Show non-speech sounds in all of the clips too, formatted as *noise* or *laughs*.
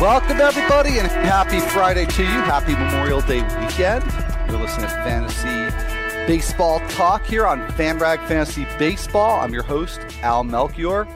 Welcome, everybody, and happy Friday to you. Happy Memorial Day weekend. You're listening to Fantasy Baseball Talk here on FanRag Fantasy Baseball. I'm your host, Al Melchior.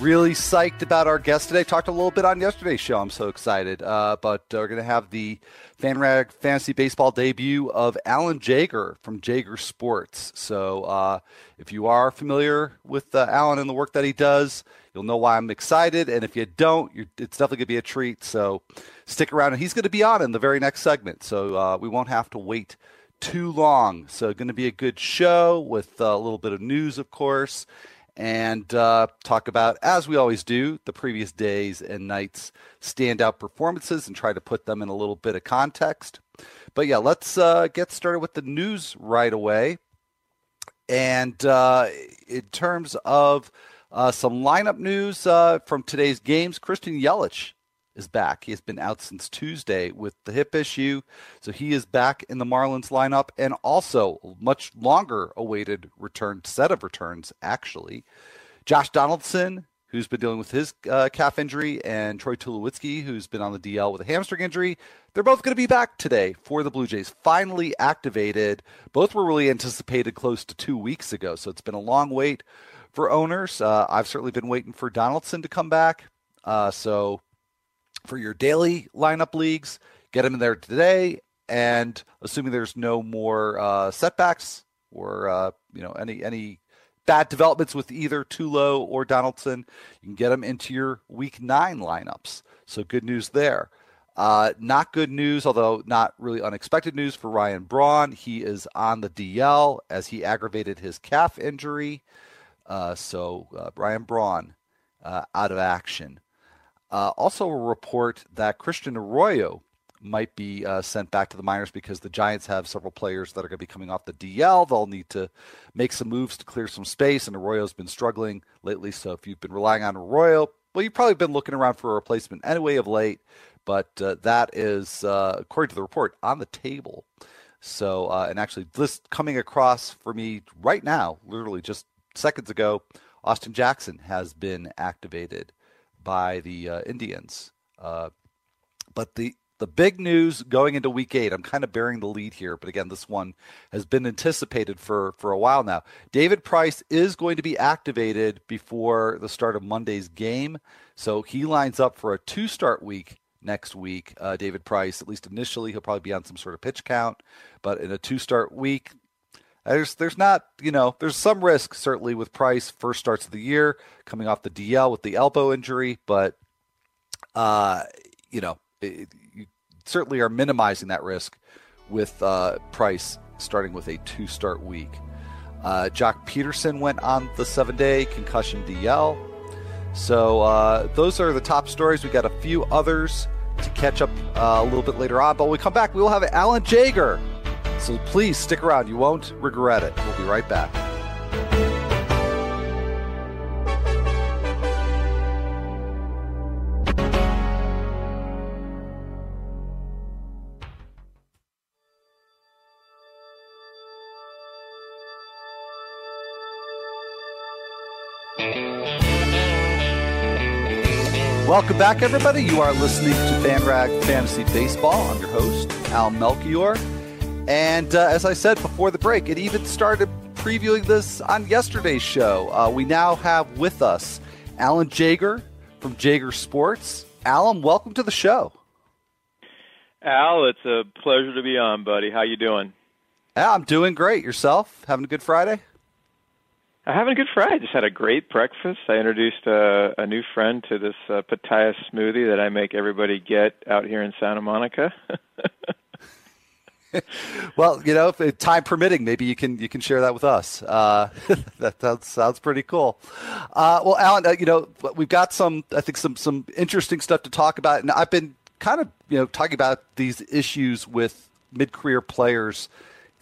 Really psyched about our guest today. Talked a little bit on yesterday's show. I'm so excited. Uh, but uh, we're going to have the FanRag Fantasy Baseball debut of Alan Jaeger from Jaeger Sports. So uh, if you are familiar with uh, Alan and the work that he does, You'll know why I'm excited. And if you don't, it's definitely going to be a treat. So stick around. And he's going to be on in the very next segment. So uh, we won't have to wait too long. So going to be a good show with a little bit of news, of course, and uh, talk about, as we always do, the previous days and nights standout performances and try to put them in a little bit of context. But yeah, let's uh, get started with the news right away. And uh, in terms of uh, some lineup news uh, from today's games. Christian Yelich is back. He has been out since Tuesday with the hip issue, so he is back in the Marlins lineup, and also much longer awaited return set of returns actually. Josh Donaldson, who's been dealing with his uh, calf injury, and Troy Tulowitzki, who's been on the DL with a hamstring injury. They're both going to be back today for the Blue Jays. Finally activated. Both were really anticipated close to two weeks ago, so it's been a long wait for owners. Uh, I've certainly been waiting for Donaldson to come back. Uh, so for your daily lineup leagues, get him in there today. And assuming there's no more uh, setbacks or uh, you know any any bad developments with either Tulo or Donaldson, you can get them into your Week Nine lineups. So good news there. Uh, not good news, although not really unexpected news for Ryan Braun. He is on the DL as he aggravated his calf injury. Uh, so uh, Brian Braun uh, out of action. Uh, also, a report that Christian Arroyo might be uh, sent back to the minors because the Giants have several players that are going to be coming off the DL. They'll need to make some moves to clear some space, and Arroyo's been struggling lately. So if you've been relying on Arroyo, well, you've probably been looking around for a replacement anyway of late. But uh, that is, according to the report, on the table. So, and actually, this coming across for me right now, literally just seconds ago, Austin Jackson has been activated by the uh, Indians. Uh, but the the big news going into week eight, I'm kind of bearing the lead here, but again, this one has been anticipated for, for a while now. David Price is going to be activated before the start of Monday's game. So he lines up for a two start week next week. Uh, David Price, at least initially, he'll probably be on some sort of pitch count, but in a two start week, there's there's not you know there's some risk certainly with Price first starts of the year coming off the DL with the elbow injury, but uh, you know it, you certainly are minimizing that risk with uh, Price starting with a two start week. Uh, Joc Pederson went on the seven day concussion DL. So uh, those are the top stories. We got a few others to catch up uh, a little bit later on. But when we come back, we will have Alan Jaeger so please stick around. You won't regret it. We'll be right back. Welcome back, everybody. You are listening to FanRag Fantasy Baseball. I'm your host, Al Melchior. And uh, as I said before the break, it even started previewing this on yesterday's show. Uh, we now have with us Alan Jaeger from Jaeger Sports. Alan, welcome to the show. Al, it's a pleasure to be on, buddy. How you doing? Yeah, I'm doing great. Yourself? Having a good Friday? I'm having a good Friday. I Just had a great breakfast. I introduced a, a new friend to this uh, pitaya smoothie that I make everybody get out here in Santa Monica. *laughs* *laughs* well, you know, if time permitting, maybe you can you can share that with us. Uh, *laughs* that, that sounds pretty cool. Uh, well, Alan, uh, you know, we've got some I think some some interesting stuff to talk about, and I've been kind of you know talking about these issues with mid-career players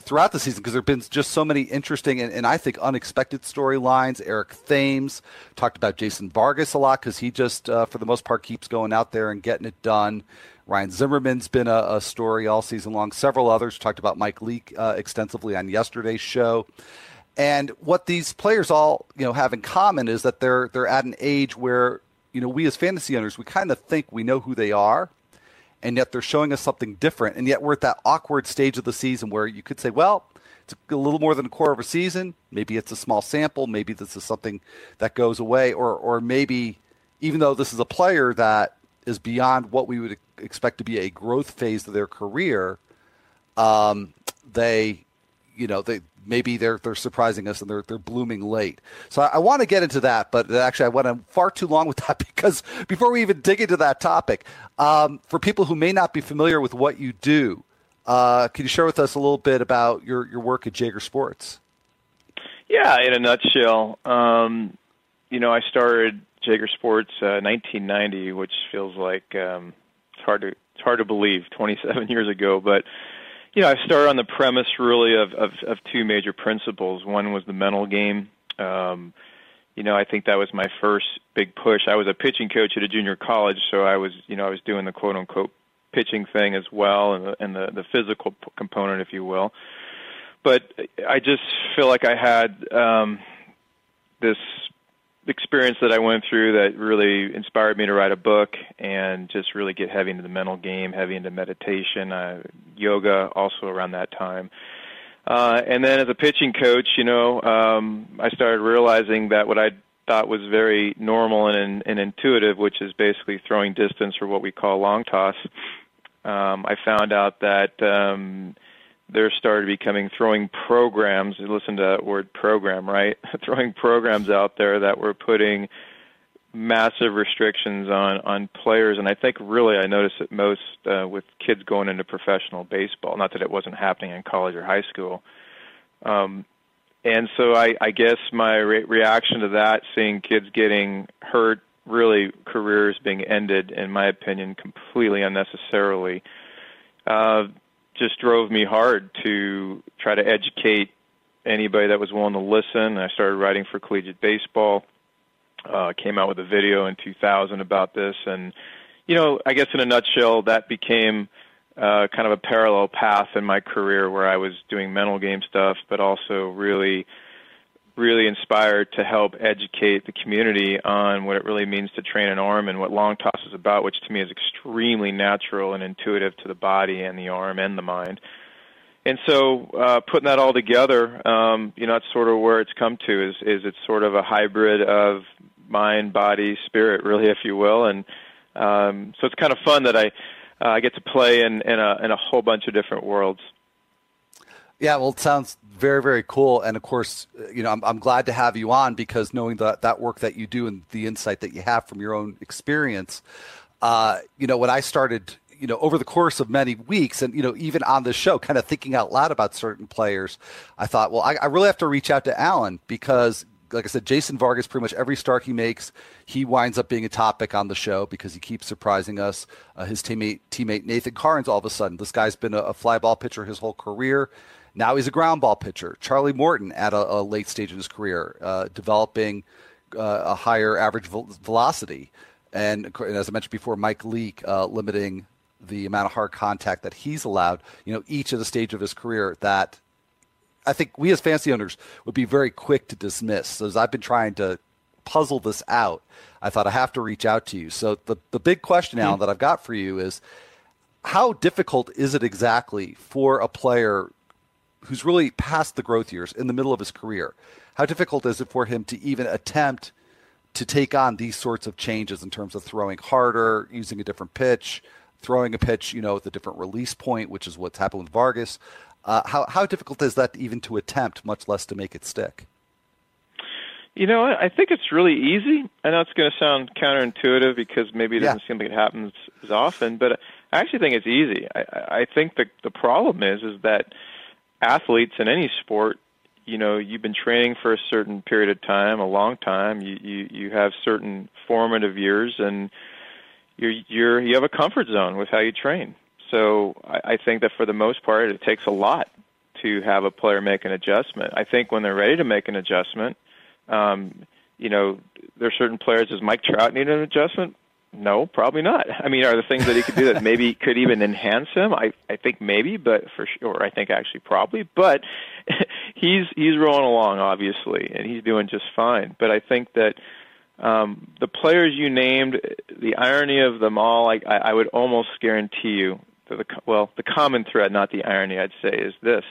throughout the season because there have been just so many interesting and, and I think unexpected storylines. Eric Thames talked about Jason Vargas a lot because he just, uh, for the most part, keeps going out there and getting it done. Ryan Zimmerman's been a, a story all season long. Several others talked about Mike Leake uh, extensively on yesterday's show. And what these players all you know have in common is that they're they're at an age where you know we as fantasy owners we kind of think we know who they are and yet they're showing us something different. And yet we're at that awkward stage of the season where you could say, well, it's a little more than a quarter of a season. Maybe it's a small sample. Maybe this is something that goes away, or or maybe even though this is a player that is beyond what we would expect to be a growth phase of their career, um, they, you know, they maybe they're they're surprising us and they're they're blooming late. So I, I want to get into that, but actually I went on far too long with that *laughs* because before we even dig into that topic, um, for people who may not be familiar with what you do, uh, can you share with us a little bit about your your work at Jaeger Sports? Yeah, in a nutshell, um, you know, I started Jaeger Sports uh, 1990, which feels like um, it's hard to it's hard to believe 27 *laughs* years ago, but you know, I started on the premise really of, of, of two major principles. One was the mental game. Um, you know, I think that was my first big push. I was a pitching coach at a junior college, so I was, you know, I was doing the quote unquote pitching thing as well, and the, and the, the physical component, if you will. But I just feel like I had um, this experience that I went through that really inspired me to write a book and just really get heavy into the mental game, heavy into meditation, uh, yoga, also around that time. Uh, and then as a pitching coach, you know, um, I started realizing that what I thought was very normal and, and intuitive, which is basically throwing distance or what we call long toss. Um, I found out that um, there started becoming throwing programs. Listen to that word program, right? *laughs* throwing programs out there that were putting massive restrictions on on players, and I think really I noticed it most uh, with kids going into professional baseball. Not that it wasn't happening in college or high school. Um, and so I, I guess my re- reaction to that, seeing kids getting hurt, really careers being ended, in my opinion, completely unnecessarily. Uh, just drove me hard to try to educate anybody that was willing to listen. I started writing for collegiate baseball. Uh, came out with a video in 2000 about this, and you know, I guess in a nutshell, that became uh, kind of a parallel path in my career where I was doing mental game stuff, but also really really inspired to help educate the community on what it really means to train an arm and what long toss is about, which to me is extremely natural and intuitive to the body and the arm and the mind. And so, uh, putting that all together, um, you know, that's sort of where it's come to. Is is it's sort of a hybrid of mind, body, spirit, really, if you will. And um, so it's kind of fun that I uh, I get to play in in a in a whole bunch of different worlds. Yeah, well, it sounds very, very cool. And of course, you know, I'm, I'm glad to have you on because knowing that that work that you do and the insight that you have from your own experience, uh, you know, when I started, you know, over the course of many weeks and, you know, even on the show, kind of thinking out loud about certain players, I thought, well, I, I really have to reach out to Alan because like I said, Jason Vargas, pretty much every start he makes, he winds up being a topic on the show because he keeps surprising us. Uh, his teammate, teammate Nathan Karns, all of a sudden, this guy's been a, a fly ball pitcher his whole career. Now he's a ground ball pitcher. Charlie Morton at a, a late stage in his career, uh, developing uh, a higher average velocity. And, and, as I mentioned before, Mike Leake uh, limiting the amount of hard contact that he's allowed, you know, each of the stage of his career that I think we as fancy owners would be very quick to dismiss. So as I've been trying to puzzle this out, I thought I have to reach out to you. So the, the big question, Alan, mm-hmm. that I've got for you is how difficult is it exactly for a player who's really past the growth years in the middle of his career, how difficult is it for him to even attempt to take on these sorts of changes in terms of throwing harder, using a different pitch, throwing a pitch, you know, with a different release point, which is what's happened with Vargas. Uh, how how difficult is that even to attempt, much less to make it stick? You know, I think it's really easy. I know it's going to sound counterintuitive because maybe it doesn't yeah. seem like it happens as often, but I actually think it's easy. I, I think the the problem is is that athletes in any sport, you know, you've been training for a certain period of time, a long time. You you you have certain formative years, and you're you're you have a comfort zone with how you train. So I, I think that for the most part, it takes a lot to have a player make an adjustment. I think when they're ready to make an adjustment, um, you know, there are certain players. Does Mike Trout need an adjustment? No, probably not. I mean, are there things that he could do that maybe *laughs* could even enhance him? I I think maybe, but for sure, I think actually probably. But *laughs* he's he's rolling along, obviously, and he's doing just fine. But I think that um, the players you named, the irony of them all, I, I would almost guarantee you that the well, the common thread, not the irony, I'd say, is this: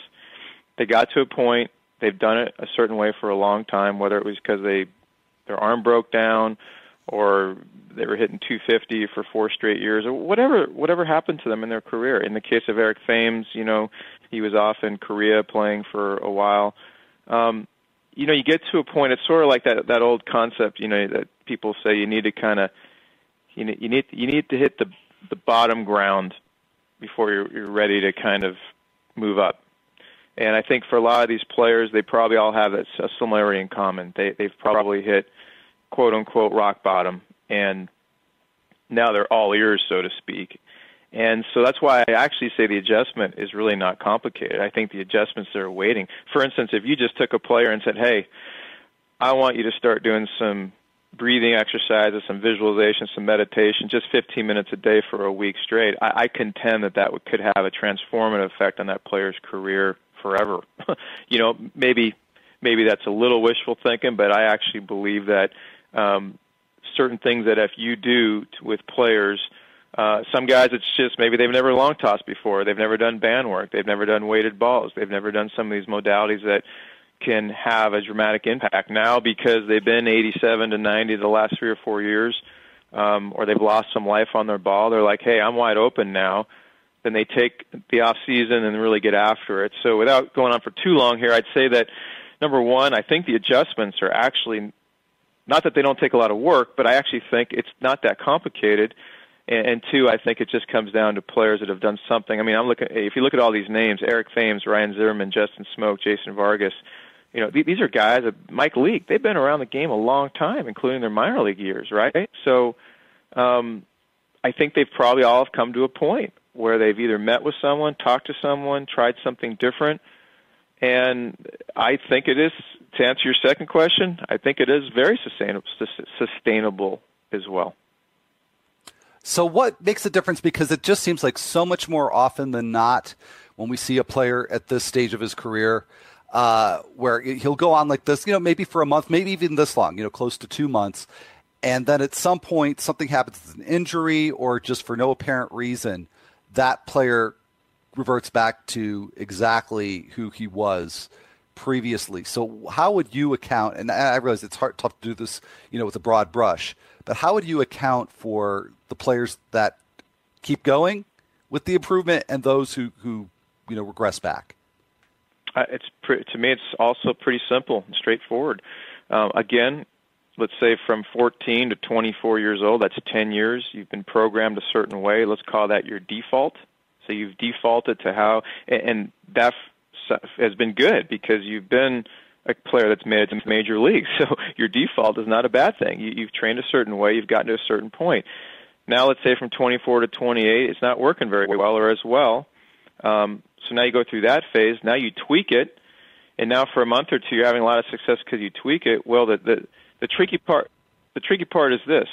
they got to a point, they've done it a certain way for a long time, whether it was because they their arm broke down or they were hitting 250 for four straight years or whatever whatever happened to them in their career. In the case of Eric Thames, you know, he was off in Korea playing for a while. Um, you know, you get to a point. It's sort of like that that old concept, you know, that people say you need to kind of you need you need you need to hit the the bottom ground before you're you're ready to kind of move up. And I think for a lot of these players, they probably all have a, a similarity in common. They they've probably hit quote unquote rock bottom, and now they're all ears, so to speak. And so that's why I actually say the adjustment is really not complicated. I think the adjustments are waiting. For instance, if you just took a player and said, "Hey, I want you to start doing some breathing exercises, some visualization, some meditation, just 15 minutes a day for a week straight," I, I contend that that would, could have a transformative effect on that player's career forever. *laughs* you know, maybe maybe that's a little wishful thinking, but I actually believe that um, certain things that if you do to, with players, uh, some guys it's just maybe they've never long tossed before, they've never done band work, they've never done weighted balls, they've never done some of these modalities that can have a dramatic impact now because they've been 87 to 90 the last three or four years, um, or they've lost some life on their ball. They're like, hey, I'm wide open now. Then they take the off season and really get after it. So without going on for too long here, I'd say that number one, I think the adjustments are actually not that they don't take a lot of work, but I actually think it's not that complicated. And, and two, I think it just comes down to players that have done something. I mean, I'm looking. If you look at all these names, Eric Thames, Ryan Zimmerman, Justin Smoak, Jason Vargas, you know, these are guys. Mike Leake, they've been around the game a long time, including their minor league years, right? So, um, I think they've probably all have come to a point where they've either met with someone, talked to someone, tried something different, and I think it is to answer your second question. I think it is very sustainable, as well. So, what makes a difference? Because it just seems like so much more often than not, when we see a player at this stage of his career, uh, where he'll go on like this, you know, maybe for a month, maybe even this long, you know, close to two months, and then at some point something happens, an injury or just for no apparent reason, that player reverts back to exactly who he was previously. So how would you account? And I realize it's hard, tough to do this, you know, with a broad brush. But how would you account for the players that keep going with the improvement and those who, who you know, regress back? Uh, it's pre- to me, it's also pretty simple and straightforward. Um, again, let's say from 14 to 24 years old, that's 10 years. You've been programmed a certain way. Let's call that your default. So you've defaulted to how, and that has been good because you've been a player that's made it to major leagues. *laughs* So your default is not a bad thing. You, you've trained a certain way. You've gotten to a certain point. Now, let's say from 24 to 28, it's not working very well or as well. Um, so now you go through that phase. Now you tweak it, and now for a month or two, you're having a lot of success because you tweak it. Well, the, the the tricky part the tricky part is this: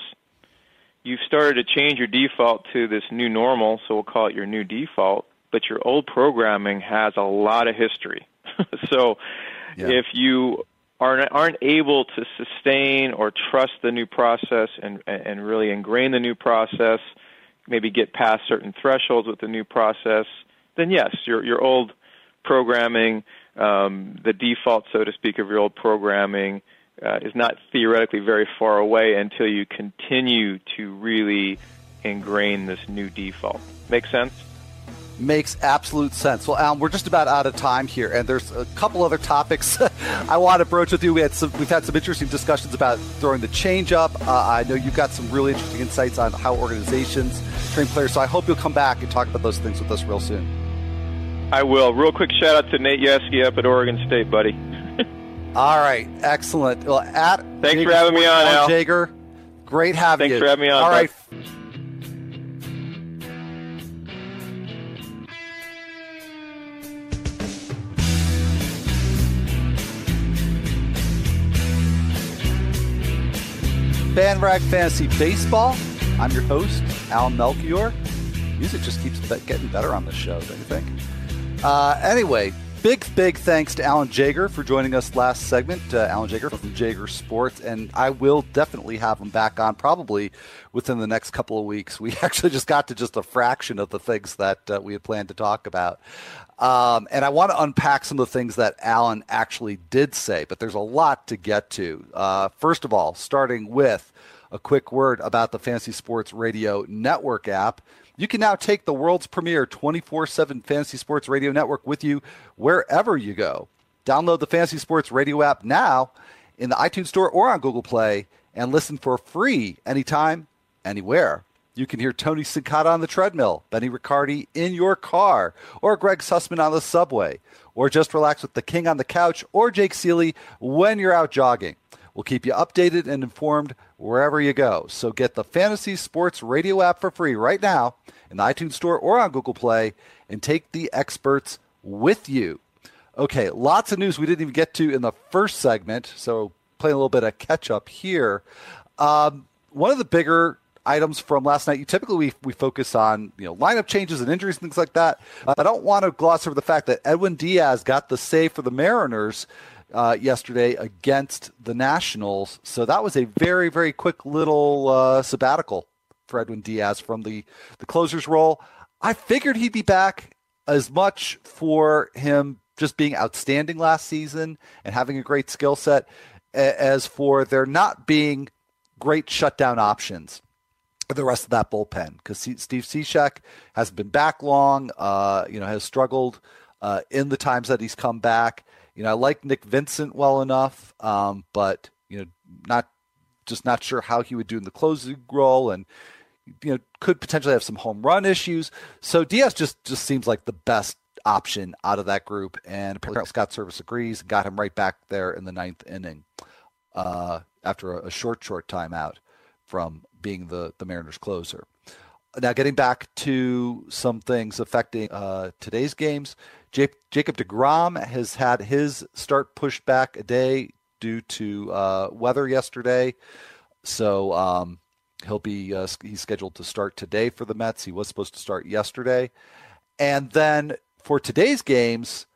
you've started to change your default to this new normal, so we'll call it your new default, but your old programming has a lot of history. *laughs* so yeah. if you aren't, aren't able to sustain or trust the new process and, and really ingrain the new process, maybe get past certain thresholds with the new process, then yes, your, your old programming, um, the default, so to speak, of your old programming uh, is not theoretically very far away until you continue to really ingrain this new default. Make sense? Makes absolute sense. Well, Alan, we're just about out of time here, and there's a couple other topics *laughs* I want to broach with you. We had some, we've had some interesting discussions about throwing the change up. Uh, I know you've got some really interesting insights on how organizations train players, so I hope you'll come back and talk about those things with us real soon. I will. Real quick shout out to Nate Yeskie up at Oregon State, buddy. All right, excellent. Well, at thanks for having me on, Al Jaeger. Great having thanks you. Thanks for having me on. All right. Fanrag Fantasy Baseball. I'm your host, Al Melchior. Music just keeps getting better on this show, don't you think? Uh, anyway, big, big thanks to Alan Jaeger for joining us last segment. Uh, Alan Jaeger from Jaeger Sports, and I will definitely have him back on probably within the next couple of weeks. We *laughs* actually just got to just a fraction of the things that uh, we had planned to talk about. Um, and I want to unpack some of the things that Alan actually did say, but there's a lot to get to. Uh, first of all, starting with a quick word about the Fantasy Sports Radio Network app. You can now take the world's premier 24 7 Fantasy Sports Radio Network with you wherever you go. Download the Fantasy Sports Radio app now in the iTunes Store or on Google Play and listen for free anytime, anywhere. You can hear Tony Sincata on the treadmill, Benny Riccardi in your car, or Greg Sussman on the subway, or just relax with the king on the couch or Jake Ciely when you're out jogging. We'll keep you updated and informed wherever you go. So get the Fantasy Sports Radio app for free right now in the iTunes Store or on Google Play and take the experts with you. Okay, lots of news we didn't even get to in the first segment, so playing a little bit of catch up here. Um, one of the bigger items from last night. You typically we, we focus on you know lineup changes and injuries and things like that. I don't want to gloss over the fact that Edwin Diaz got the save for the Mariners uh, yesterday against the Nationals. So that was a very very quick little uh, sabbatical for Edwin Diaz from the the closer's role. I figured he'd be back as much for him just being outstanding last season and having a great skill set as for there not being great shutdown options the rest of that bullpen because Steve Cishek hasn't been back long. Uh, you know, has struggled uh, in the times that he's come back. You know, I like Nick Vincent well enough, um, but you know, not just not sure how he would do in the closing role, and you know, could potentially have some home run issues. So Diaz just just seems like the best option out of that group, and apparently Scott Servais agrees, got him right back there in the ninth inning uh, after a, a short short timeout from being the, the Mariners closer. Now, getting back to some things affecting uh, today's games, J- Jacob DeGrom has had his start pushed back a day due to uh, weather yesterday. So um, he'll be uh, he's scheduled to start today for the Mets. He was supposed to start yesterday, and then for today's games,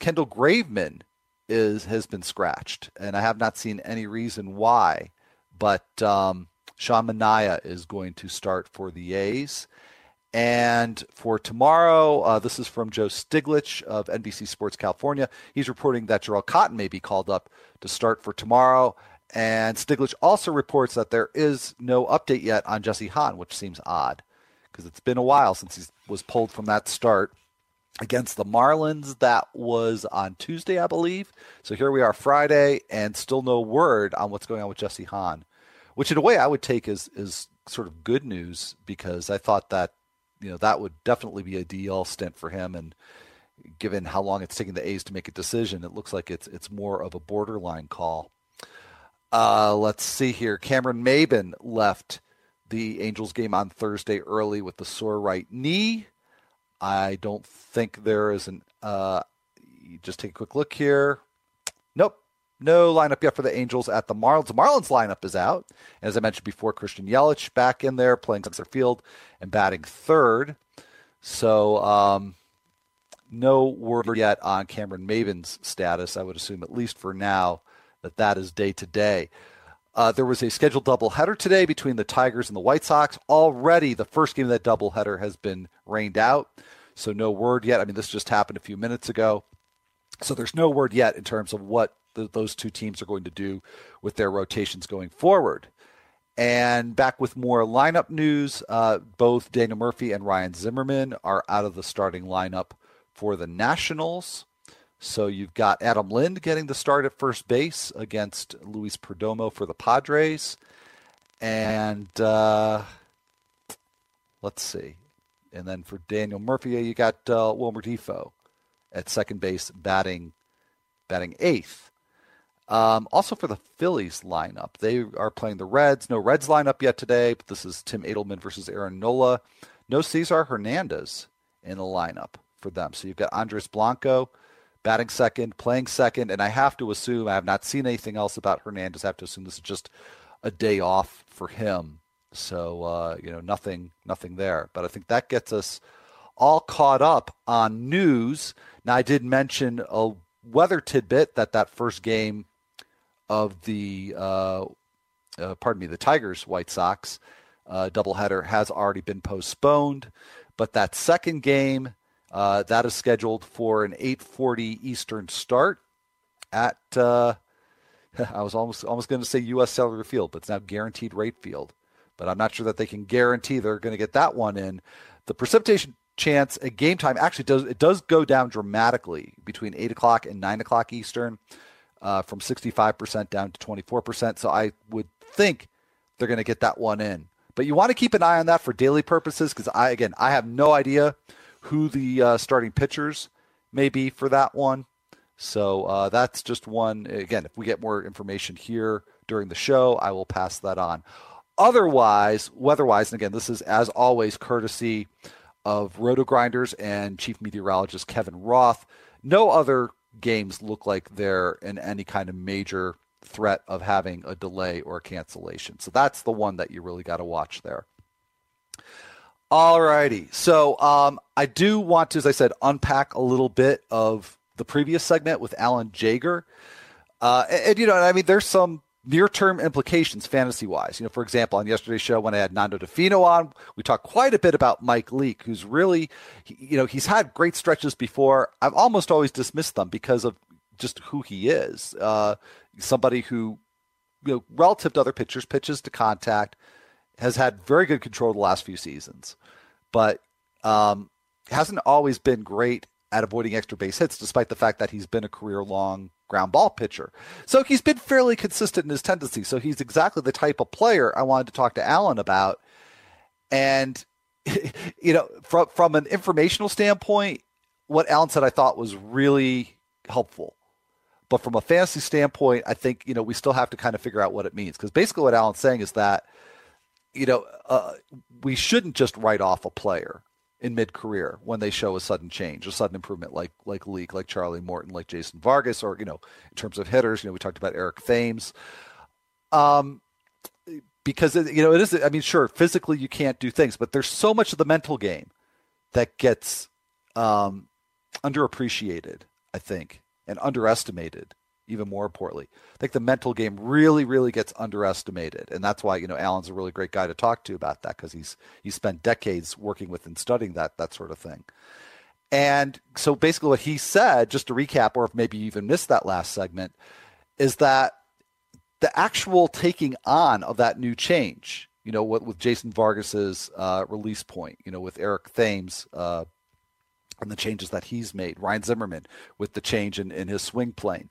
Kendall Graveman is has been scratched, and I have not seen any reason why. But um, Sean Manaea is going to start for the A's. And for tomorrow, uh, this is from Joe Stiglich of NBC Sports California. He's reporting that Jharel Cotton may be called up to start for tomorrow. And Stiglich also reports that there is no update yet on Jesse Hahn, which seems odd because it's been a while since he was pulled from that start against the Marlins. That was on Tuesday, I believe. So here we are Friday, and still no word on what's going on with Jesse Hahn which in a way I would take as is sort of good news because I thought that you know that would definitely be a DL stint for him and given how long it's taking the A's to make a decision, it looks like it's it's more of a borderline call. Uh, let's see here. Cameron Maybin left the Angels game on Thursday early with the sore right knee. I don't think there is an. Uh, just take a quick look here. Nope, no lineup yet for the Angels at the Marlins. The Marlins lineup is out. And As I mentioned before, Christian Yelich back in there playing center field and batting third. So um, no word yet on Cameron Maybin's status. I would assume, at least for now, that that is day to day. Uh, there was a scheduled doubleheader today between the Tigers and the White Sox. Already, the first game of that doubleheader has been rained out, so no word yet. I mean, this just happened a few minutes ago, so there's no word yet in terms of what those two teams are going to do with their rotations going forward. And back with more lineup news, uh, both Daniel Murphy and Ryan Zimmerman are out of the starting lineup for the Nationals. So you've got Adam Lind getting the start at first base against Luis Perdomo for the Padres. And uh, let's see. And then for Daniel Murphy, you got uh, Wilmer Difo at second base batting batting eighth. Um, also for the Phillies lineup, they are playing the Reds. No Reds lineup yet today, but this is Tim Adleman versus Aaron Nola. No Cesar Hernandez in the lineup for them. So you've got Andres Blanco batting second, playing second, and I have to assume I have not seen anything else about Hernandez. I have to assume this is just a day off for him. So uh, you know, nothing, nothing there. But I think that gets us all caught up on news. Now, I did mention a weather tidbit that that first game of the, uh, uh, pardon me, the Tigers White Sox uh, doubleheader has already been postponed, but that second game uh, that is scheduled for an 8:40 Eastern start at. Uh, *laughs* I was almost almost going to say U.S. Cellular Field, but it's now Guaranteed Rate Field. But I'm not sure that they can guarantee they're going to get that one in. The precipitation chance at game time actually does it does go down dramatically between eight o'clock and nine o'clock Eastern, uh, from 65% down to 24%. So I would think they're going to get that one in. But you want to keep an eye on that for daily purposes because I again I have no idea who the uh, starting pitchers may be for that one. So uh, that's just one. Again, if we get more information here during the show, I will pass that on. Otherwise, weather-wise, and again, this is as always courtesy of Roto Grinders and Chief Meteorologist Kevin Roth. No other games look like they're in any kind of major threat of having a delay or a cancellation. So that's the one that you really got to watch there. All righty. So um, I do want to, as I said, unpack a little bit of the previous segment with Alan Jaeger. Uh, and, and, you know, I mean, there's some near-term implications fantasy-wise. You know, for example, on yesterday's show when I had Nando Di Fino on, we talked quite a bit about Mike Leake, who's really, you know, he's had great stretches before. I've almost always dismissed them because of just who he is. Uh, somebody who, you know, relative to other pitchers, pitches to contact, has had very good control the last few seasons, but um, hasn't always been great at avoiding extra base hits, despite the fact that he's been a career long ground ball pitcher. So he's been fairly consistent in his tendency. So he's exactly the type of player I wanted to talk to Alan about. And, *laughs* you know, from, from an informational standpoint, what Alan said I thought was really helpful. But from a fantasy standpoint, I think, you know, we still have to kind of figure out what it means. Because basically what Alan's saying is that, you know, uh, we shouldn't just write off a player in mid-career when they show a sudden change, a sudden improvement, like like Leake, like Charlie Morton, like Jason Vargas, or you know, in terms of hitters, you know, we talked about Eric Thames. Um, because it, you know it is. I mean, sure, physically you can't do things, but there's so much of the mental game that gets um, underappreciated, I think, and underestimated even more importantly. I think the mental game really, really gets underestimated, and that's why you know Alan's a really great guy to talk to about that because he's he spent decades working with and studying that that sort of thing. And so basically, what he said, just to recap, or if maybe you even missed that last segment, is that the actual taking on of that new change, you know, what with Jason Vargas's uh, release point, you know, with Eric Thames. Uh, and the changes that he's made, Ryan Zimmerman with the change in, in his swing plane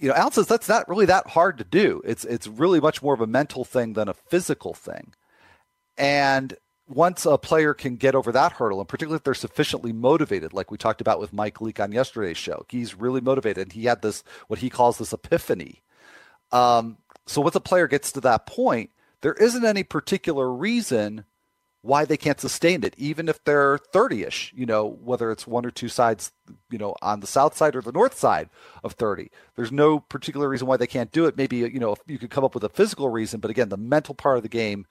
you know, Al says that's not really that hard to do. It's it's really much more of a mental thing than a physical thing. And once a player can get over that hurdle, and particularly if they're sufficiently motivated, like we talked about with Mike Leake on yesterday's show, he's really motivated. And he had this what he calls this epiphany. Um, so once a player gets to that point, there isn't any particular reason why they can't sustain it, even if they're 30 ish, you know, whether it's one or two sides, you know, on the south side or the north side of 30. There's no particular reason why they can't do it. Maybe, you know, you could come up with a physical reason, but again, the mental part of the game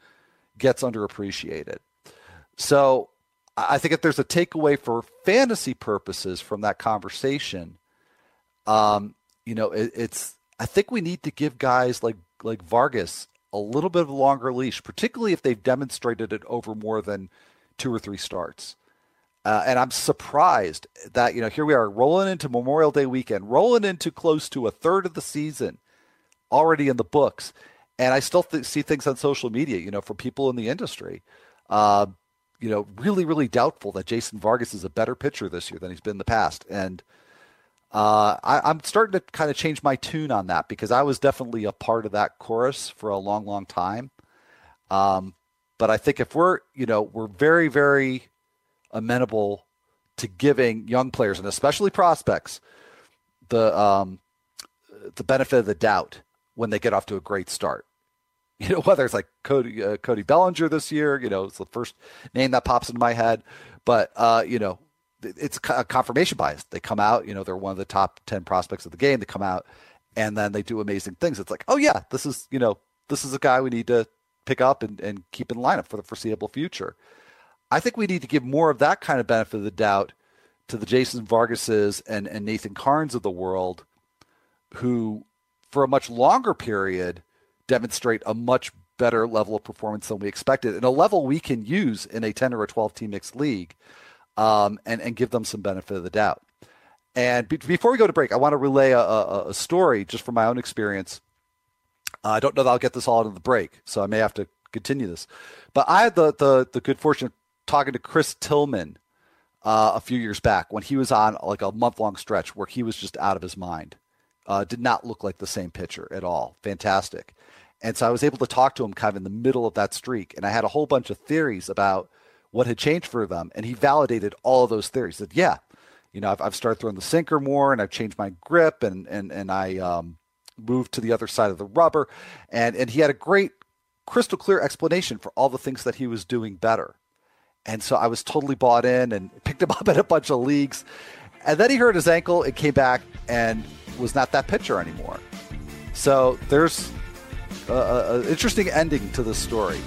gets underappreciated. So I think if there's a takeaway for fantasy purposes from that conversation, um, you know, it, it's, I think we need to give guys like, like Vargas a little bit of a longer leash, particularly if they've demonstrated it over more than two or three starts. Uh, and I'm surprised that, you know, here we are rolling into Memorial Day weekend, rolling into close to a third of the season already in the books. And I still th- see things on social media, you know, from people in the industry, uh, you know, really, really doubtful that Jason Vargas is a better pitcher this year than he's been in the past. And uh, I, am starting to kind of change my tune on that because I was definitely a part of that chorus for a long, long time. Um, but I think if we're, you know, we're very, very amenable to giving young players and especially prospects the um, the benefit of the doubt when they get off to a great start. *laughs* You know, whether it's like Cody uh, Cody Bellinger this year, you know, it's the first name that pops into my head. But uh, you know, it's a confirmation bias. They come out, you know, they're one of the top 10 prospects of the game. They come out and then they do amazing things. It's like, oh, yeah, this is, you know, this is a guy we need to pick up and, and keep in lineup for the foreseeable future. I think we need to give more of that kind of benefit of the doubt to the Jason Vargases and, and Nathan Karns of the world, who, for a much longer period, demonstrate a much better level of performance than we expected, and a level we can use in a 10 or a 12 team mixed league, um, and, and give them some benefit of the doubt. And be- before we go to break, I want to relay a, a, a story just from my own experience. Uh, I don't know that I'll get this all into the break, so I may have to continue this. But I had the, the, the good fortune of talking to Chris Tillman uh, a few years back when he was on like a month long stretch where he was just out of his mind. Uh, did not look like the same pitcher at all. Fantastic. And so I was able to talk to him kind of in the middle of that streak. And I had a whole bunch of theories about what had changed for them. And he validated all of those theories. He said, yeah, you know, I've, I've started throwing the sinker more and I've changed my grip and, and, and I um, moved to the other side of the rubber. And, and he had a great crystal clear explanation for all the things that he was doing better. And so I was totally bought in and *laughs* picked him up in a bunch of leagues. And then he hurt his ankle and came back and was not that pitcher anymore. So there's an interesting ending to this story.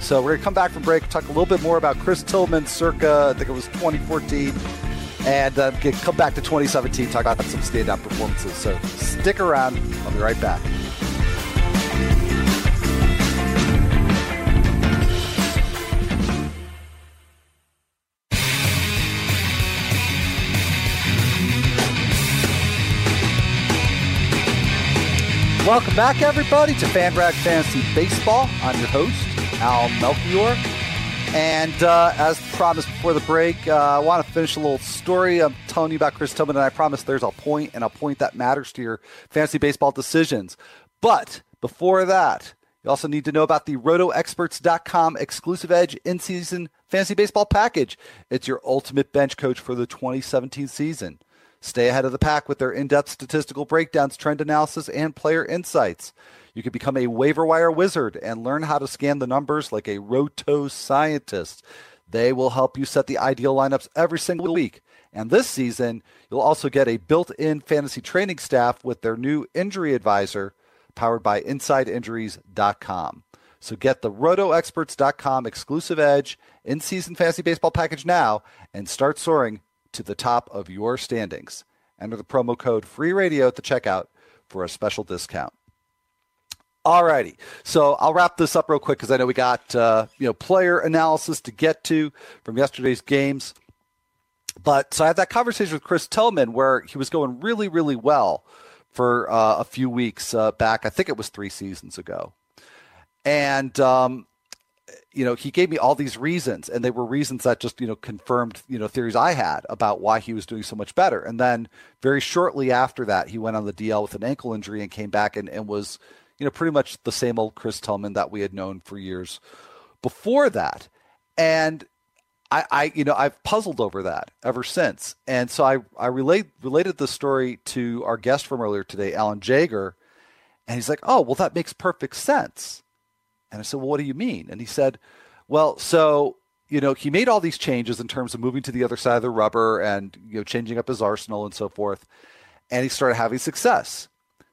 So we're going to come back from break, talk a little bit more about Chris Tillman circa, I think it was 2014, and uh, come back to 2017, talk about some standout performances. So stick around. I'll be right back. Welcome back, everybody, to FanRag Fantasy Baseball. I'm your host, Al Melchior. And uh, as promised before the break, uh, I want to finish a little story I'm telling you about Chris Tillman, and I promise there's a point and a point that matters to your fantasy baseball decisions. But before that, you also need to know about the RotoExperts.com exclusive edge in season fantasy baseball package. It's your ultimate bench coach for the 2017 season. Stay ahead of the pack with their in depth statistical breakdowns, trend analysis, and player insights. You can become a waiver wire wizard and learn how to scan the numbers like a roto scientist. They will help you set the ideal lineups every single week. And this season, you'll also get a built in fantasy training staff with their new injury advisor powered by InsideInjuries.com. So get the RotoExperts.com exclusive edge in season fantasy baseball package now and start soaring to the top of your standings. Enter the promo code Free Radio at the checkout for a special discount. Alrighty, so I'll wrap this up real quick because I know we got uh, you know player analysis to get to from yesterday's games. But so I had that conversation with Chris Tillman where he was going really, really well for uh, a few weeks uh, back. I think it was three seasons ago, and um, you know, he gave me all these reasons, and they were reasons that just, you know, confirmed, you know, theories I had about why he was doing so much better. And then very shortly after that, he went on the DL with an ankle injury and came back and, and was, you know, pretty much the same old Chris Tillman that we had known for years before that. And I, I you know, I've puzzled over that ever since. And so I, I relate, related the story to our guest from earlier today, Alan Jaeger. and he's like, oh, well, that makes perfect sense and I said, Well, what do you mean? And he said, Well, so, you know, he made all these changes in terms of moving to the other side of the rubber and, you know, changing up his arsenal and so forth. And he started having success.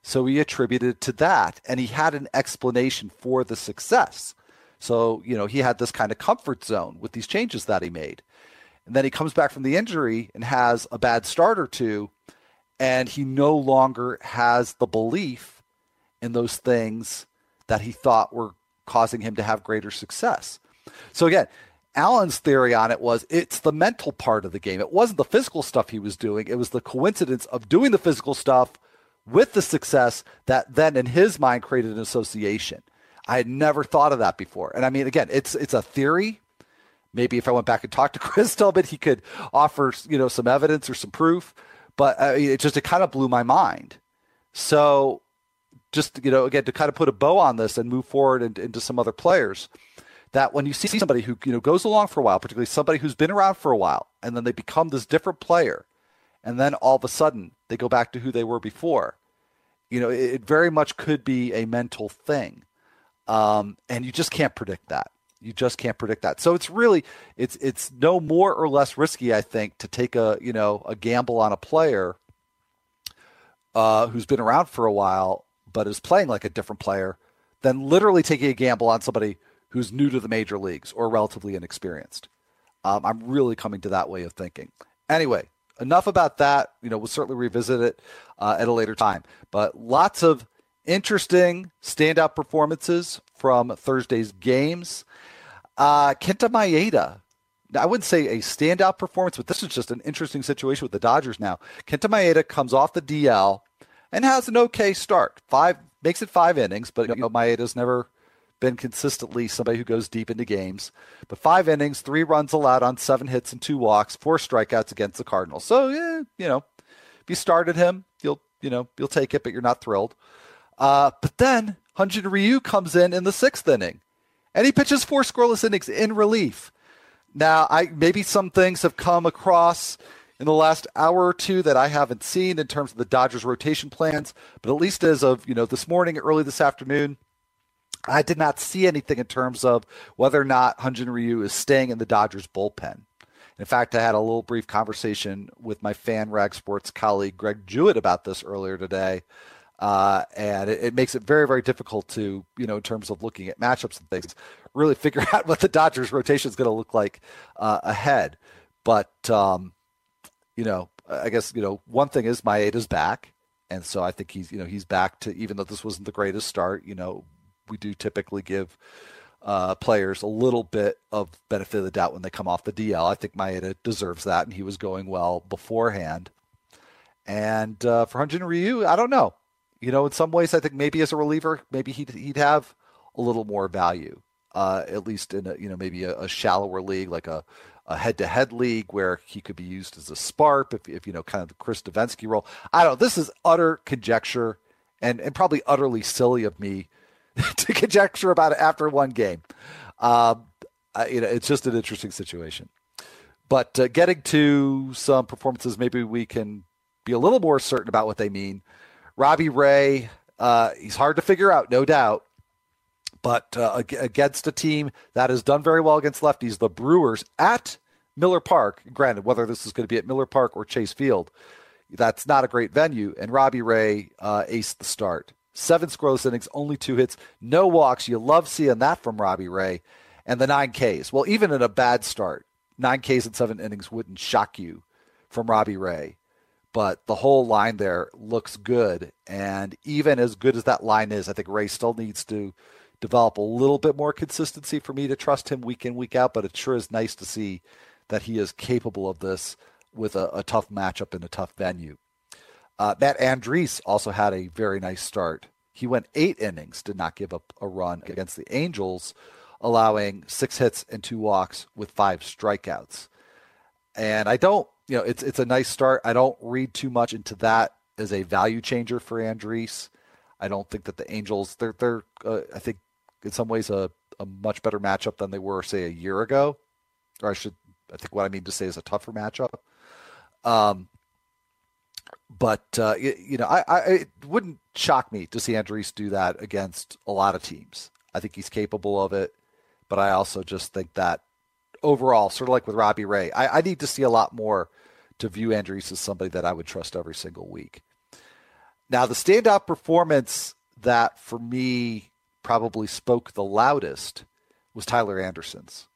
So he attributed to that. And he had an explanation for the success. So, you know, he had this kind of comfort zone with these changes that he made. And then he comes back from the injury and has a bad start or two. And he no longer has the belief in those things that he thought were causing him to have greater success. So again, Alan's theory on it was it's the mental part of the game. It wasn't the physical stuff he was doing. It was the coincidence of doing the physical stuff with the success that then in his mind created an association. I had never thought of that before. And I mean, again, it's it's a theory. Maybe if I went back and talked to *laughs* Chris Tillman, he could offer you know some evidence or some proof. But uh, it just it kind of blew my mind. So just you know again to kind of put a bow on this and move forward and, into some other players that when you see somebody who you know goes along for a while particularly somebody who's been around for a while and then they become this different player and then all of a sudden they go back to who they were before you know it, it very much could be a mental thing um, and you just can't predict that you just can't predict that so it's really it's it's no more or less risky i think to take a you know a gamble on a player uh, who's been around for a while but is playing like a different player than literally taking a gamble on somebody who's new to the major leagues or relatively inexperienced. Um, I'm really coming to that way of thinking. Anyway, enough about that. You know, we'll certainly revisit it uh, at a later time. But lots of interesting standout performances from Thursday's games. Uh, Kenta Maeda, I wouldn't say a standout performance, but this is just an interesting situation with the Dodgers now. Kenta Maeda comes off the DL and has an okay start. Five makes it five innings, but you know Maeda's never been consistently somebody who goes deep into games. But five innings, three runs allowed on seven hits and two walks, four strikeouts against the Cardinals. So yeah, you know, if you started him, you'll you know you'll take it, but you're not thrilled. Uh, but then Hyun-Jin Ryu comes in in the sixth inning, and he pitches four scoreless innings in relief. Now, I maybe some things have come across in the last hour or two that I haven't seen in terms of the Dodgers rotation plans, but at least as of, you know, this morning, early this afternoon, I did not see anything in terms of whether or not Hyun-Jin Ryu is staying in the Dodgers bullpen. In fact, I had a little brief conversation with my FanRag Sports colleague Greg Jewett about this earlier today. Uh, and it, it, makes it very, very difficult to, you know, in terms of looking at matchups and things, really figure *laughs* out what the Dodgers rotation is going to look like uh, ahead. But, um, you know, I guess, you know, one thing is Maeda's back. And so I think he's, you know, he's back to, even though this wasn't the greatest start, you know, we do typically give uh, players a little bit of benefit of the doubt when they come off the DL. I think Maeda deserves that, and he was going well beforehand. And uh, for Hyun-Jin Ryu, I don't know. You know, in some ways, I think maybe as a reliever, maybe he'd he'd have a little more value, uh, at least in a you know maybe a, a shallower league like a a head-to-head league where he could be used as a spark if, if you know kind of the Chris Devenski role. I don't. This is utter conjecture and and probably utterly silly of me *laughs* to conjecture about it after one game. Um, I, you know, it's just an interesting situation. But uh, getting to some performances, maybe we can be a little more certain about what they mean. Robbie Ray, uh, he's hard to figure out, no doubt. But uh, against a team that has done very well against lefties, the Brewers at Miller Park, granted, whether this is going to be at Miller Park or Chase Field, that's not a great venue. And Robbie Ray uh, aced the start seven scoreless innings, only two hits, no walks. You love seeing that from Robbie Ray. And the nine Ks. Well, even in a bad start, nine Ks in seven innings wouldn't shock you from Robbie Ray. But the whole line there looks good. And even as good as that line is, I think Ray still needs to develop a little bit more consistency for me to trust him week in, week out. But it sure is nice to see that he is capable of this with a, a tough matchup in a tough venue. Uh, Matt Andriese also had a very nice start. He went eight innings, did not give up a run against the Angels, allowing six hits and two walks with five strikeouts. And I don't, you know, it's it's a nice start. I don't read too much into that as a value changer for Andriese. I don't think that the Angels they're they're uh, I think in some ways a, a much better matchup than they were say a year ago, or I should I think what I mean to say is a tougher matchup. Um, but uh, you, know, I, I, it wouldn't shock me to see Andriese do that against a lot of teams. I think he's capable of it, but I also just think that overall, sort of like with Robbie Ray, I, I need to see a lot more to view Andriese as somebody that I would trust every single week. Now, the standout performance that for me probably spoke the loudest was Tyler Anderson's.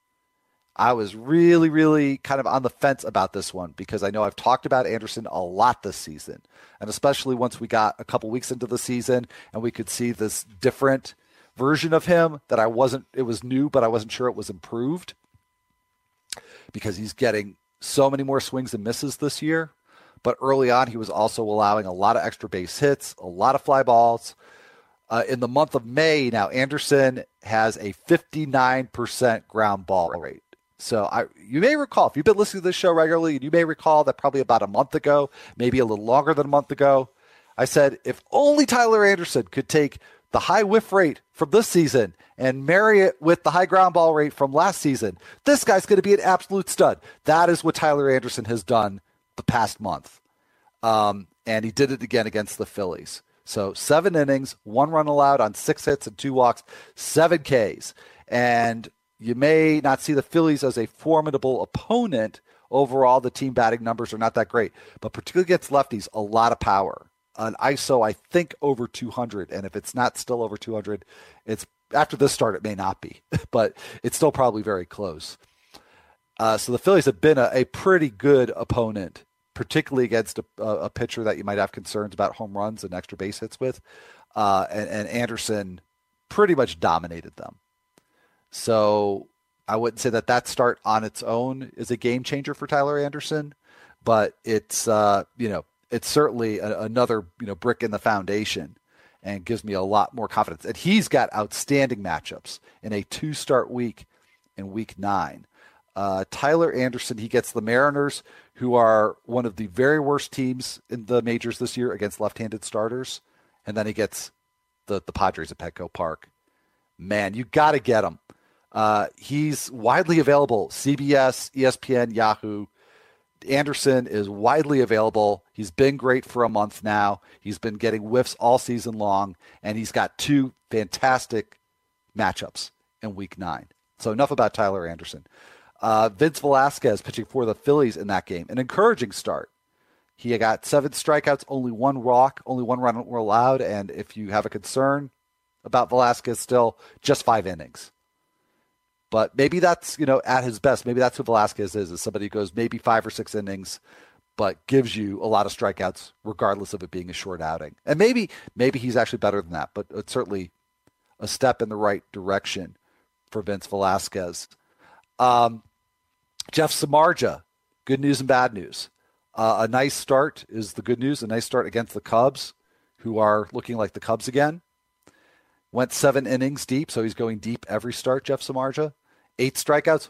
I was really, really kind of on the fence about this one because I know I've talked about Anderson a lot this season. And especially once we got a couple weeks into the season and we could see this different version of him that I wasn't, it was new, but I wasn't sure it was improved because he's getting so many more swings and misses this year. But early on, he was also allowing a lot of extra base hits, a lot of fly balls. Uh, in the month of May, now Anderson has a 59% ground ball rate. So I, you may recall, if you've been listening to this show regularly, you may recall that probably about a month ago, maybe a little longer than a month ago, I said if only Tyler Anderson could take the high whiff rate from this season and marry it with the high ground ball rate from last season, this guy's going to be an absolute stud. That is what Tyler Anderson has done the past month. Um, and he did it again against the Phillies. So seven innings, one run allowed on six hits and two walks, seven Ks. And you may not see the Phillies as a formidable opponent. Overall, the team batting numbers are not that great, but particularly against lefties, a lot of power. an ISO, I think, over 200. And if it's not still over 200, it's after this start, it may not be, *laughs* but it's still probably very close. Uh, so the Phillies have been a, a, pretty good opponent, particularly against a, a, pitcher that you might have concerns about home runs and extra base hits with. Uh, and, and Anderson pretty much dominated them. So I wouldn't say that that start on its own is a game changer for Tyler Anderson, but it's uh, you know it's certainly a, another you know brick in the foundation and gives me a lot more confidence. And he's got outstanding matchups in a two start week in week nine. Uh, Tyler Anderson, he gets the Mariners, who are one of the very worst teams in the majors this year against left handed starters. And then he gets the, the Padres at Petco Park. Man, you got to get him. Uh, he's widely available CBS, ESPN, Yahoo. Anderson is widely available. He's been great for a month now. He's been getting whiffs all season long, and he's got two fantastic matchups in week nine. So, enough about Tyler Anderson. Uh, Vince Velasquez pitching for the Phillies in that game. An encouraging start. He got seven strikeouts, only one walk, only one run allowed. And if you have a concern about Velasquez still, just five innings. But maybe that's, you know, at his best. Maybe that's who Velasquez is, is somebody who goes maybe five or six innings, but gives you a lot of strikeouts, regardless of it being a short outing. And maybe, maybe he's actually better than that, but it's certainly a step in the right direction for Vince Velasquez. Um, Jeff Samardzija, good news and bad news. Uh, a nice start is the good news. A nice start against the Cubs, who are looking like the Cubs again. Went seven innings deep, so he's going deep every start, Jeff Samardzija eight strikeouts.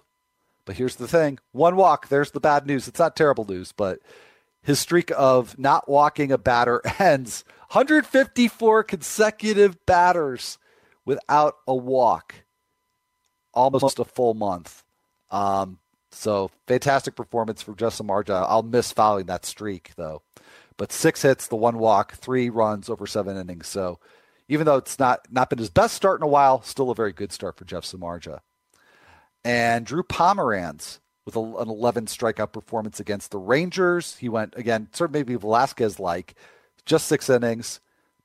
But here's the thing one walk, there's the bad news. It's not terrible news, but his streak of not walking a batter *laughs* ends 154 consecutive batters without a walk, almost a full month. Um, so fantastic performance for Jeff Samardzija. I'll miss following that streak though. But six hits, the one walk, three runs over seven innings. So even though it's not not been his best start in a while, still a very good start for Jeff Samardzija and Drew Pomeranz with a, an 11 strikeout performance against the Rangers. He went again, sort of maybe Velasquez like, just six innings,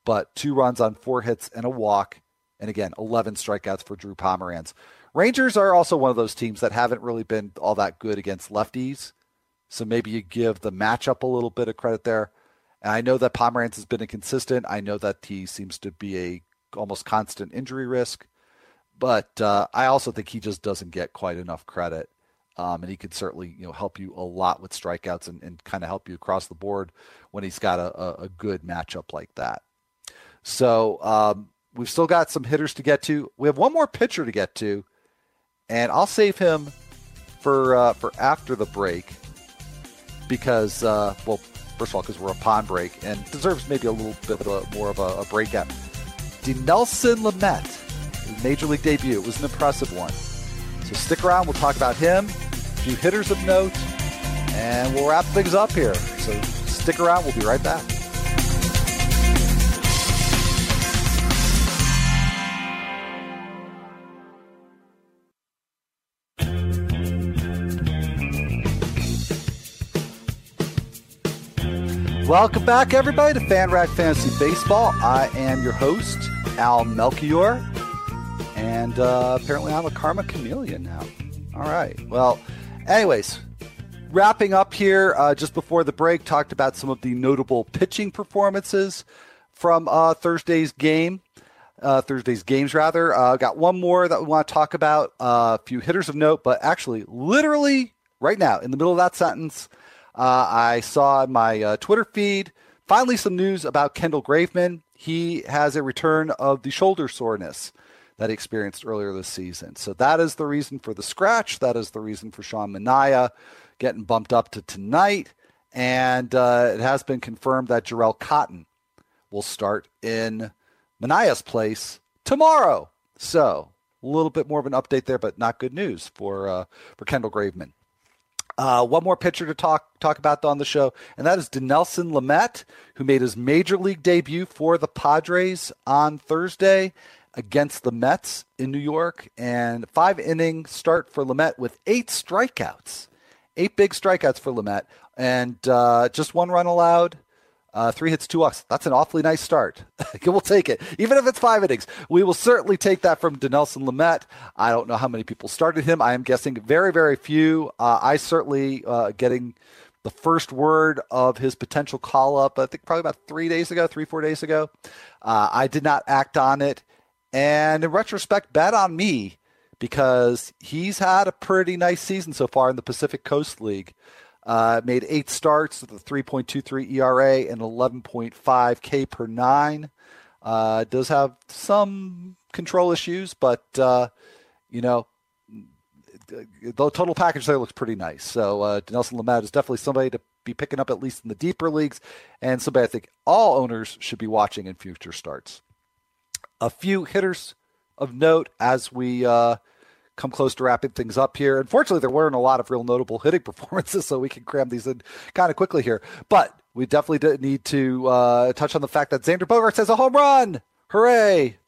but two runs on four hits and a walk. And again, 11 strikeouts for Drew Pomeranz. Rangers are also one of those teams that haven't really been all that good against lefties. So maybe you give the matchup a little bit of credit there. And I know that Pomeranz has been inconsistent. I know that he seems to be a almost constant injury risk but uh, I also think he just doesn't get quite enough credit. Um, and he could certainly you know help you a lot with strikeouts and, and kind of help you across the board when he's got a, a, a good matchup like that. So um, we've still got some hitters to get to. We have one more pitcher to get to, and I'll save him for uh, for after the break because uh, well, first of all, because we're upon break and deserves maybe a little bit of a, more of a, a breakout. Dinelson Lamet major league debut. It was an impressive one. So stick around. We'll talk about him, a few hitters of note, and we'll wrap things up here. So stick around. We'll be right back. Welcome back, everybody, to FanRag Fantasy Baseball. I am your host, Al Melchior. And uh, apparently I'm a karma chameleon now. All right. Well, anyways, wrapping up here uh, just before the break, talked about some of the notable pitching performances from uh, Thursday's game. Uh, Thursday's games, rather. Uh, got one more that we want to talk about. Uh, a few hitters of note, but actually, literally right now, in the middle of that sentence, uh, I saw my uh, Twitter feed finally some news about Kendall Graveman. He has a return of the shoulder soreness that he experienced earlier this season. So that is the reason for the scratch. That is the reason for Sean Manaea getting bumped up to tonight. And uh, it has been confirmed that Jharel Cotton will start in Manaea's place tomorrow. So a little bit more of an update there, but not good news for uh, for Kendall Graveman. Uh, one more pitcher to talk talk about on the show, and that is Dinelson Lamet, who made his major league debut for the Padres on Thursday against the Mets in New York, and five inning start for Lamet with eight strikeouts, eight big strikeouts for Lamet, and uh, just one run allowed. Uh, three hits, two walks. That's an awfully nice start. *laughs* we'll take it. Even if it's five innings, we will certainly take that from Dinelson Lamet. I don't know how many people started him. I am guessing very, very few. Uh, I certainly uh, getting the first word of his potential call up, I think probably about three days ago, three, four days ago. Uh, I did not act on it. And in retrospect, bad on me because he's had a pretty nice season so far in the Pacific Coast League. Uh, made eight starts with a 3.23 ERA and 11.5 K per nine. Uh, does have some control issues, but uh, you know the total package there looks pretty nice. So uh, Nelson Lamet is definitely somebody to be picking up at least in the deeper leagues, and somebody I think all owners should be watching in future starts. A few hitters of note as we uh, come close to wrapping things up here. Unfortunately, there weren't a lot of real notable hitting *laughs* performances, so we can cram these in kind of quickly here. But we definitely need to uh, touch on the fact that Xander Bogaerts has a home run. Hooray!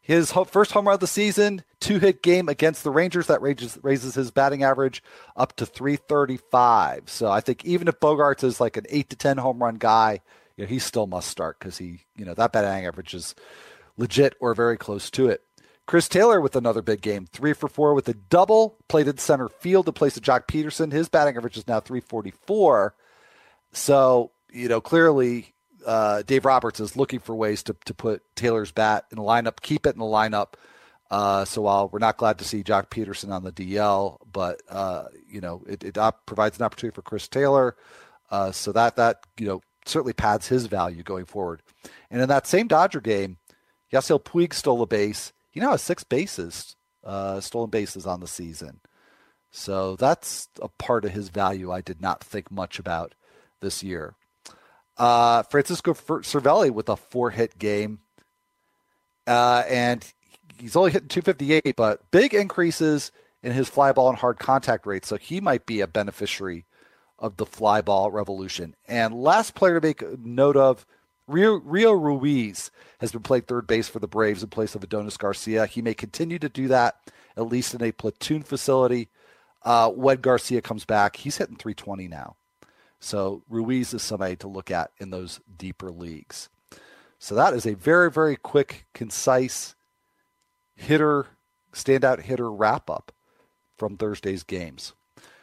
His first home run of the season, two hit game against the Rangers that raises, raises his batting average up to 335. So I think even if Bogaerts is like an eight to 10 home run guy, you know, he still must start because he, you know, that batting average is legit or very close to it. Chris Taylor with another big game, three for four with a double, played in center field to place of Joc Pederson. His batting average is now 344. So, you know, clearly uh, Dave Roberts is looking for ways to, to put Taylor's bat in the lineup, keep it in the lineup. Uh, so while we're not glad to see Joc Pederson on the DL, but uh, you know it, it op- provides an opportunity for Chris Taylor, uh, so that that you know certainly pads his value going forward. And in that same Dodger game, Yasiel Puig stole a base. He now has six bases, uh, stolen bases on the season. So that's a part of his value I did not think much about this year. Uh, Francisco Cervelli with a four hit game. Uh, and he's only hitting 258, but big increases in his fly ball and hard contact rate. So he might be a beneficiary of the fly ball revolution. And last player to make note of Rio, Rio Ruiz has been playing third base for the Braves in place of Adonis Garcia. He may continue to do that, at least in a platoon facility. Uh, when Garcia comes back, he's hitting 320 now. So Ruiz is somebody to look at in those deeper leagues. So that is a very, very quick, concise hitter, standout hitter wrap up from Thursday's games.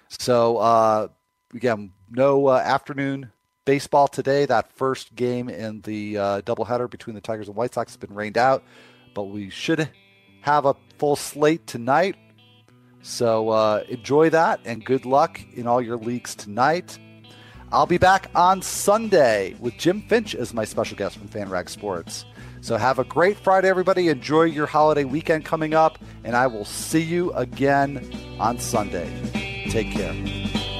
So uh, again, no uh, afternoon baseball today. That first game in the uh, doubleheader between the Tigers and White Sox has been rained out, but we should have a full slate tonight. So uh, enjoy that and good luck in all your leagues tonight. I'll be back on Sunday with Jim Finch as my special guest from FanRag Sports. So have a great Friday, everybody. Enjoy your holiday weekend coming up, and I will see you again on Sunday. Take care.